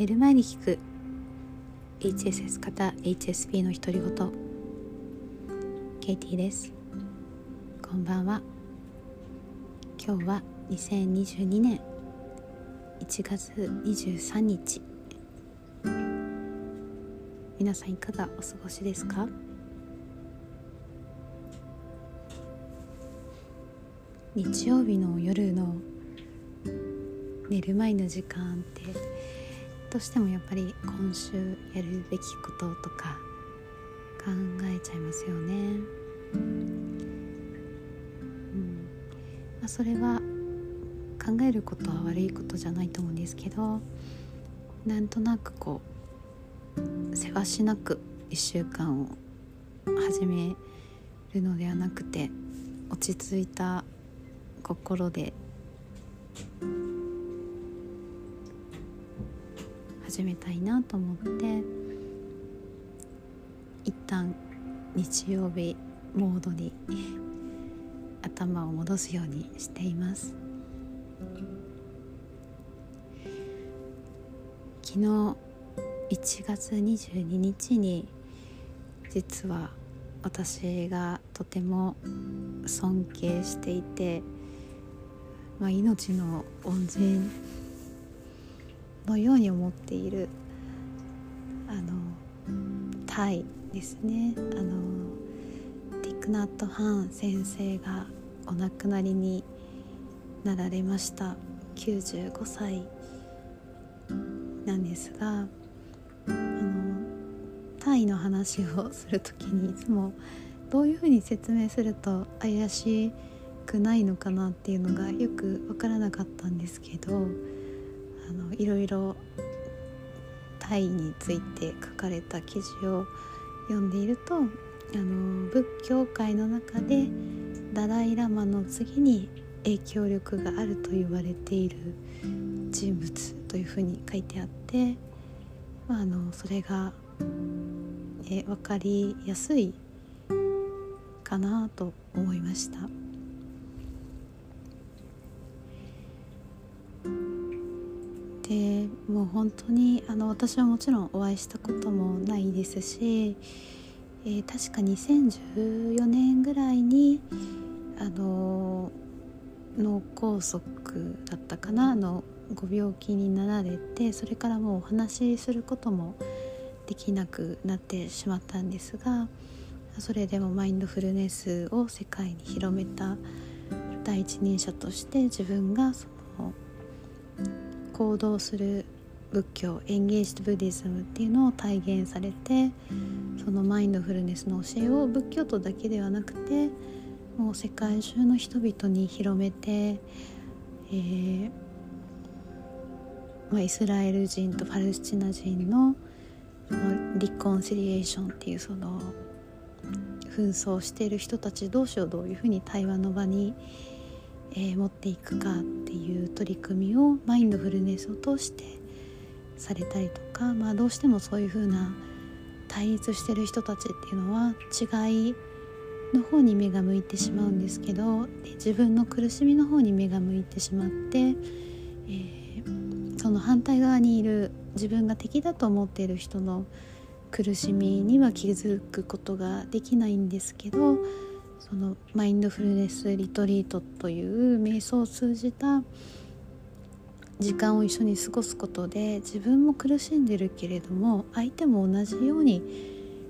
寝る前に聞く。HSS 型 HSP の独り言。ケイティです。こんばんは。今日は2022年1月23日。皆さんいかがお過ごしですか？日曜日の夜の寝る前の時間ってどうしてもやっぱり今週やるべきこととか考えちゃいますよね。うんまあ、それは考えることは悪いことじゃないと思うんですけどなんとなくこうせわしなく1週間を始めるのではなくて落ち着いた心で始めたいなと思って一旦日曜日モードに 頭を戻すようにしています。昨日1月22日に実は私がとても尊敬していて、まあ、命の恩人のように思っているあのタイですね。あのティクナット・ハン先生がお亡くなりになられました。95歳なんですがあのタイの話をする時にいつもどういうふうに説明すると怪しくないのかなっていうのがよく分からなかったんですけどあのいろいろタイについて書かれた記事を読んでいるとあの仏教界の中でダライ・ラマの次に影響力があると言われている人物というふうに書いてあって、まあ、あのそれが、え分かりやすいかなと思いました。でもう本当にあの私はもちろんお会いしたこともないですし、えー、確か2014年ぐらいにあの脳梗塞だったかなのご病気になられてそれからもうお話しすることもできなくなってしまったんですがそれでもマインドフルネスを世界に広めた第一人者として自分がその行動する仏教エンゲージド・ブディズムっていうのを体現されてそのマインドフルネスの教えを仏教徒だけではなくてもう世界中の人々に広めて、えーまあ、イスラエル人とパレスチナ人のリコンシリエーションっていうその紛争している人たち同士をどういうふうに対話の場にえ、持っていくかっていう取り組みをマインドフルネスを通してされたりとか、まあ、どうしてもそういうふうな対立してる人たちっていうのは違いの方に目が向いてしまうんですけど自分の苦しみの方に目が向いてしまって、えー、その反対側にいる自分が敵だと思っている人の苦しみには気づくことができないんですけどそのマインドフルネスリトリートという瞑想を通じた時間を一緒に過ごすことで自分も苦しんでるけれども相手も同じように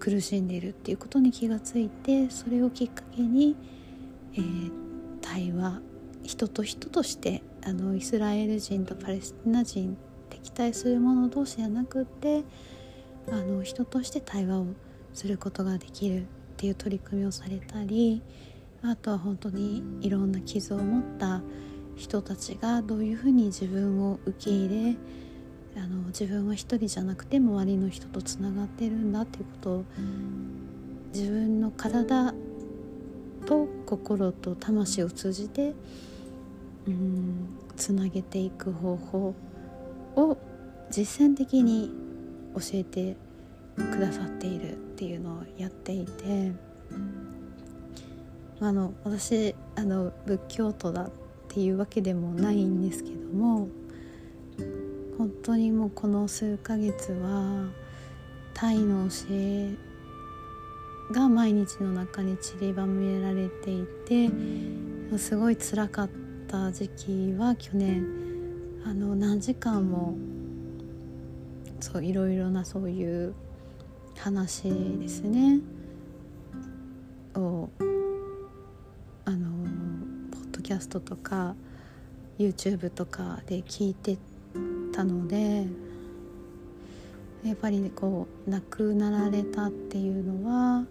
苦しんでいるっていうことに気がついてそれをきっかけに、えー、対話人と人としてあのイスラエル人とパレスチナ人敵対する者同士じゃなくってあの人として対話をすることができる。ていう取り組みをされたりあとは本当にいろんな傷を持った人たちがどういうふうに自分を受け入れあの自分は一人じゃなくて周りの人とつながってるんだっていうことを自分の体と心と魂を通じてうんつなげていく方法を実践的に教えてくださっている。っていうのをやっていてあの私あの仏教徒だっていうわけでもないんですけども本当にもうこの数ヶ月はタイの教えが毎日の中に散りばめられていてすごい辛かった時期は去年あの何時間もそういろいろなそういう話ですね。をあのポッドキャストとか YouTube とかで聞いてたのでやっぱり、ね、こう亡くなられたっていうのは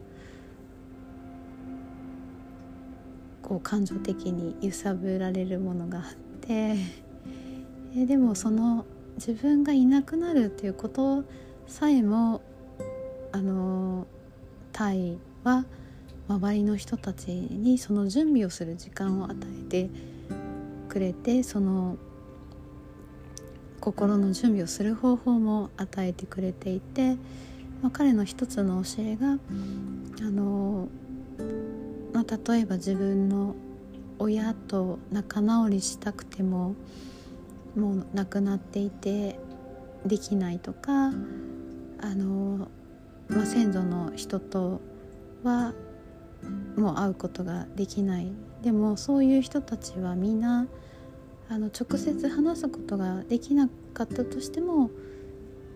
こう感情的に揺さぶられるものがあってえでもその自分がいなくなるっていうことさえもタイは周りの人たちにその準備をする時間を与えてくれてその心の準備をする方法も与えてくれていて、まあ、彼の一つの教えがあの、まあ、例えば自分の親と仲直りしたくてももう亡くなっていてできないとかあの、まあ、先祖の人とはもう会うことができない。でもそういう人たちはみんなあの直接話すことができなかったとしても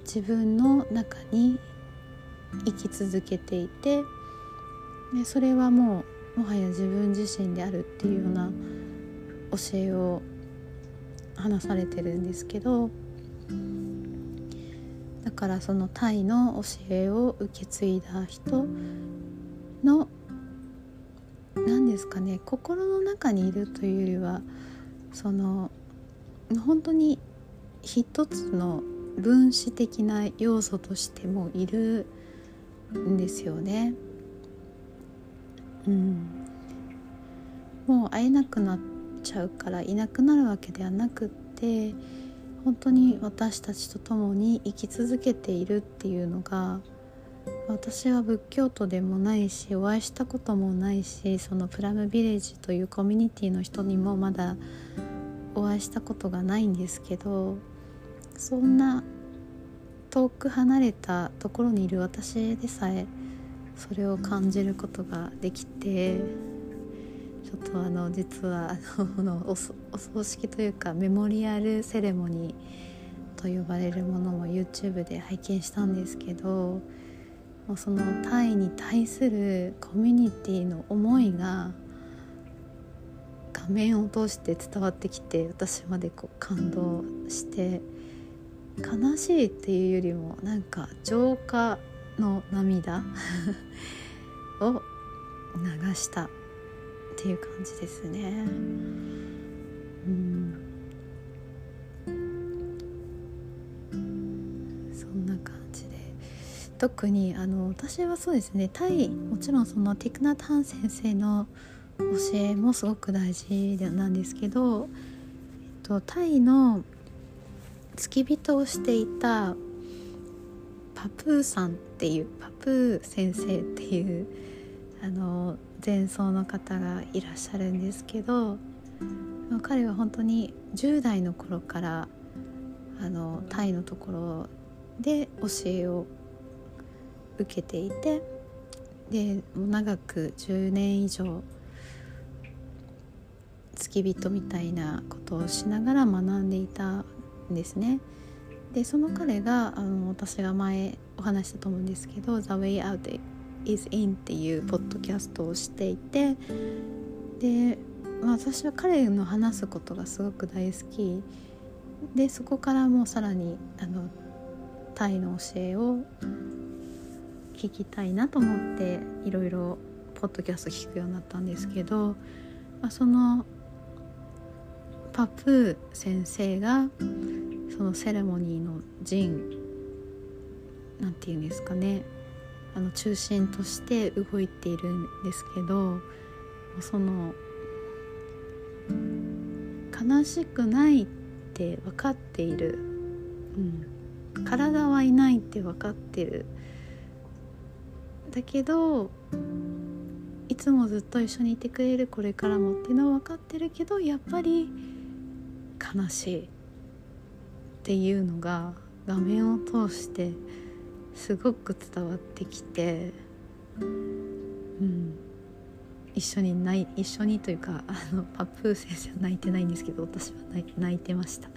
自分の中に生き続けていてでそれはもうもはや自分自身であるっていうような教えを話されてるんですけどだからそのタイの教えを受け継いだ人の何ですかね心の中にいるというよりはその本当に一つの分子的な要素としてもいるんですよね。うん、もう会えなくなっちゃうからいなくなるわけではなくって本当に私たちと共に生き続けているっていうのが私は仏教徒でもないしお会いしたこともないしそのプラムビレッジというコミュニティの人にもまだお会いしたことがないんですけどそんな遠く離れたところにいる私でさえそれを感じることができてちょっとあの実はあのお葬式というかメモリアルセレモニーと呼ばれるものも YouTube で拝見したんですけどもうそのタイに対するコミュニティの思いが画面を通して伝わってきて私までこう感動して悲しいっていうよりもなんか浄化の涙を流した。っていう感じですね。うん。な感じで。特にあの私はそうですね。タイもちろんそのティクナ・タン先生の教えもすごく大事なんですけど、えっと、タイの付き人をしていたパプーさんっていうパプー先生っていうあの前奏の方がいらっしゃるんですけど彼は本当に10代の頃からあのタイのところで教えを受けていてで長く10年以上付き人みたいなことをしながら学んでいたんですね。でその彼があの私が前お話したと思うんですけど「The Way Out is In」っていうポッドキャストをしていてで、まあ、私は彼の話すことがすごく大好き。でそこからもうさらにあのタイの教えを聞きたいなと思っていろいろポッドキャスト聞くようになったんですけど、まあ、そのパプー先生がそのセレモニーの陣なんていうんですかねあの中心として動いているんですけどその悲しくないって分かっている、うん、体はいないって分かってる。だけどいつもずっと一緒にいてくれるこれからもっていうのは分かってるけどやっぱり悲しいっていうのが画面を通してすごく伝わってきて、うん、一緒に泣い一緒にというかあのパプー先生は泣いてないんですけど私は泣いてました。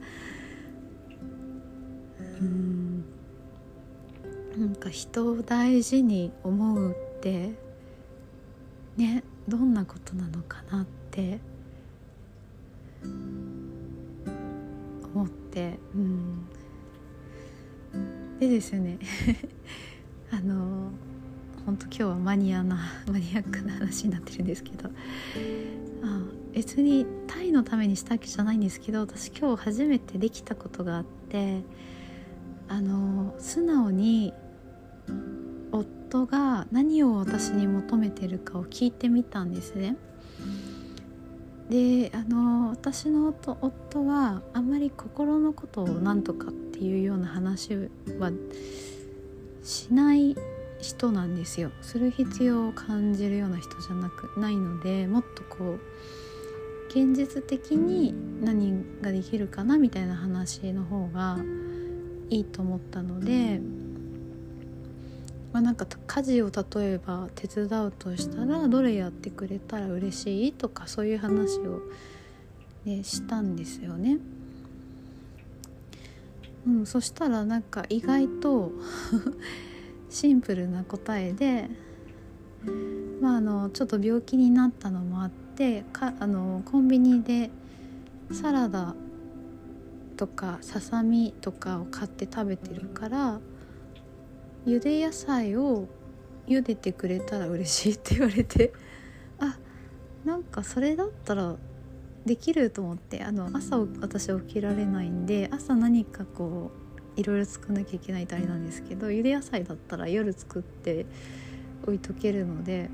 うん。なんか人を大事に思うってねどんなことなのかなって思って、うん、でですね あの本当今日はマニアなマニアックな話になってるんですけどあ別にタイのためにしたわけじゃないんですけど私今日初めてできたことがあってあの素直に夫が何を私に求めてるかを聞いてみたんですね。であの私の夫夫はあんまり心のことを何とかていうような話はしない人なんですよする必要を感じるような人じゃなくないのでもっとこう現実的に何ができるかなみたいな話の方がいいと思ったので、まあ、なんか家事を例えば手伝うとしたらどれやってくれたら嬉しいとかそういう話を、ね、したんですよね。うん、そしたらなんか意外と シンプルな答えで、まあ、あのちょっと病気になったのもあってかあのコンビニでサラダとかささみとかを買って食べてるから茹で野菜を茹でてくれたら嬉しいって言われてあなんかそれだったらできると思ってあの朝私起きられないんで朝何かこういろいろ作んなきゃいけないとあれなんですけど茹で野菜だったら夜作って置いとけるので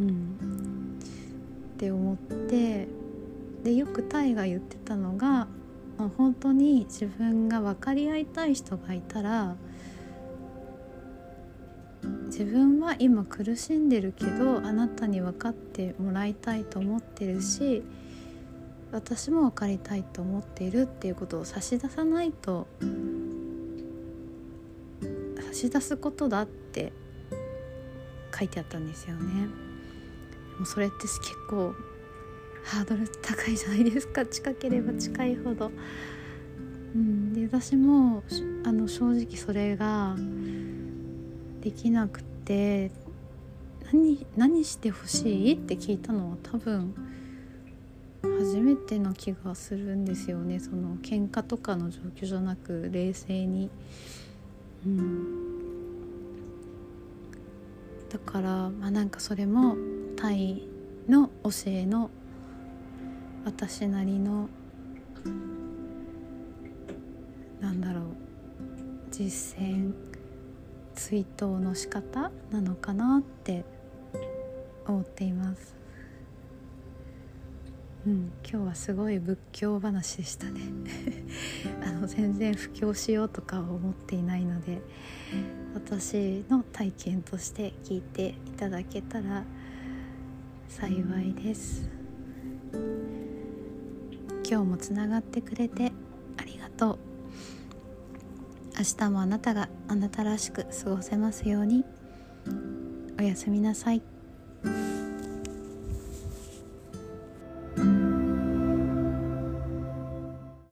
うん。って思ってでよくタイが言ってたのがまあ、本当に自分が分かり合いたい人がいたら自分は今苦しんでるけどあなたに分かってもらいたいと思ってるし私も分かりたいと思っているっていうことを差し出さないと差し出すことだって書いてあったんですよね。もうそれって結構ハードル高いじゃないですか近ければ近いほど。うん、で私もあの正直それができなくて何何してほしい？って聞いたのは多分初めてな気がするんですよねその喧嘩とかの状況じゃなく冷静に。うん、だからまあなんかそれもタイの教えの私なりのなんだろう実践追悼の仕方なのかなって思っています。うん、今日はすごい仏教話でしたね。あの全然布教しようとかは思っていないので私の体験として聞いていただけたら幸いです。今日もつながってくれてありがとう。明日もあなたがあなたらしく過ごせますように。おやすみなさい。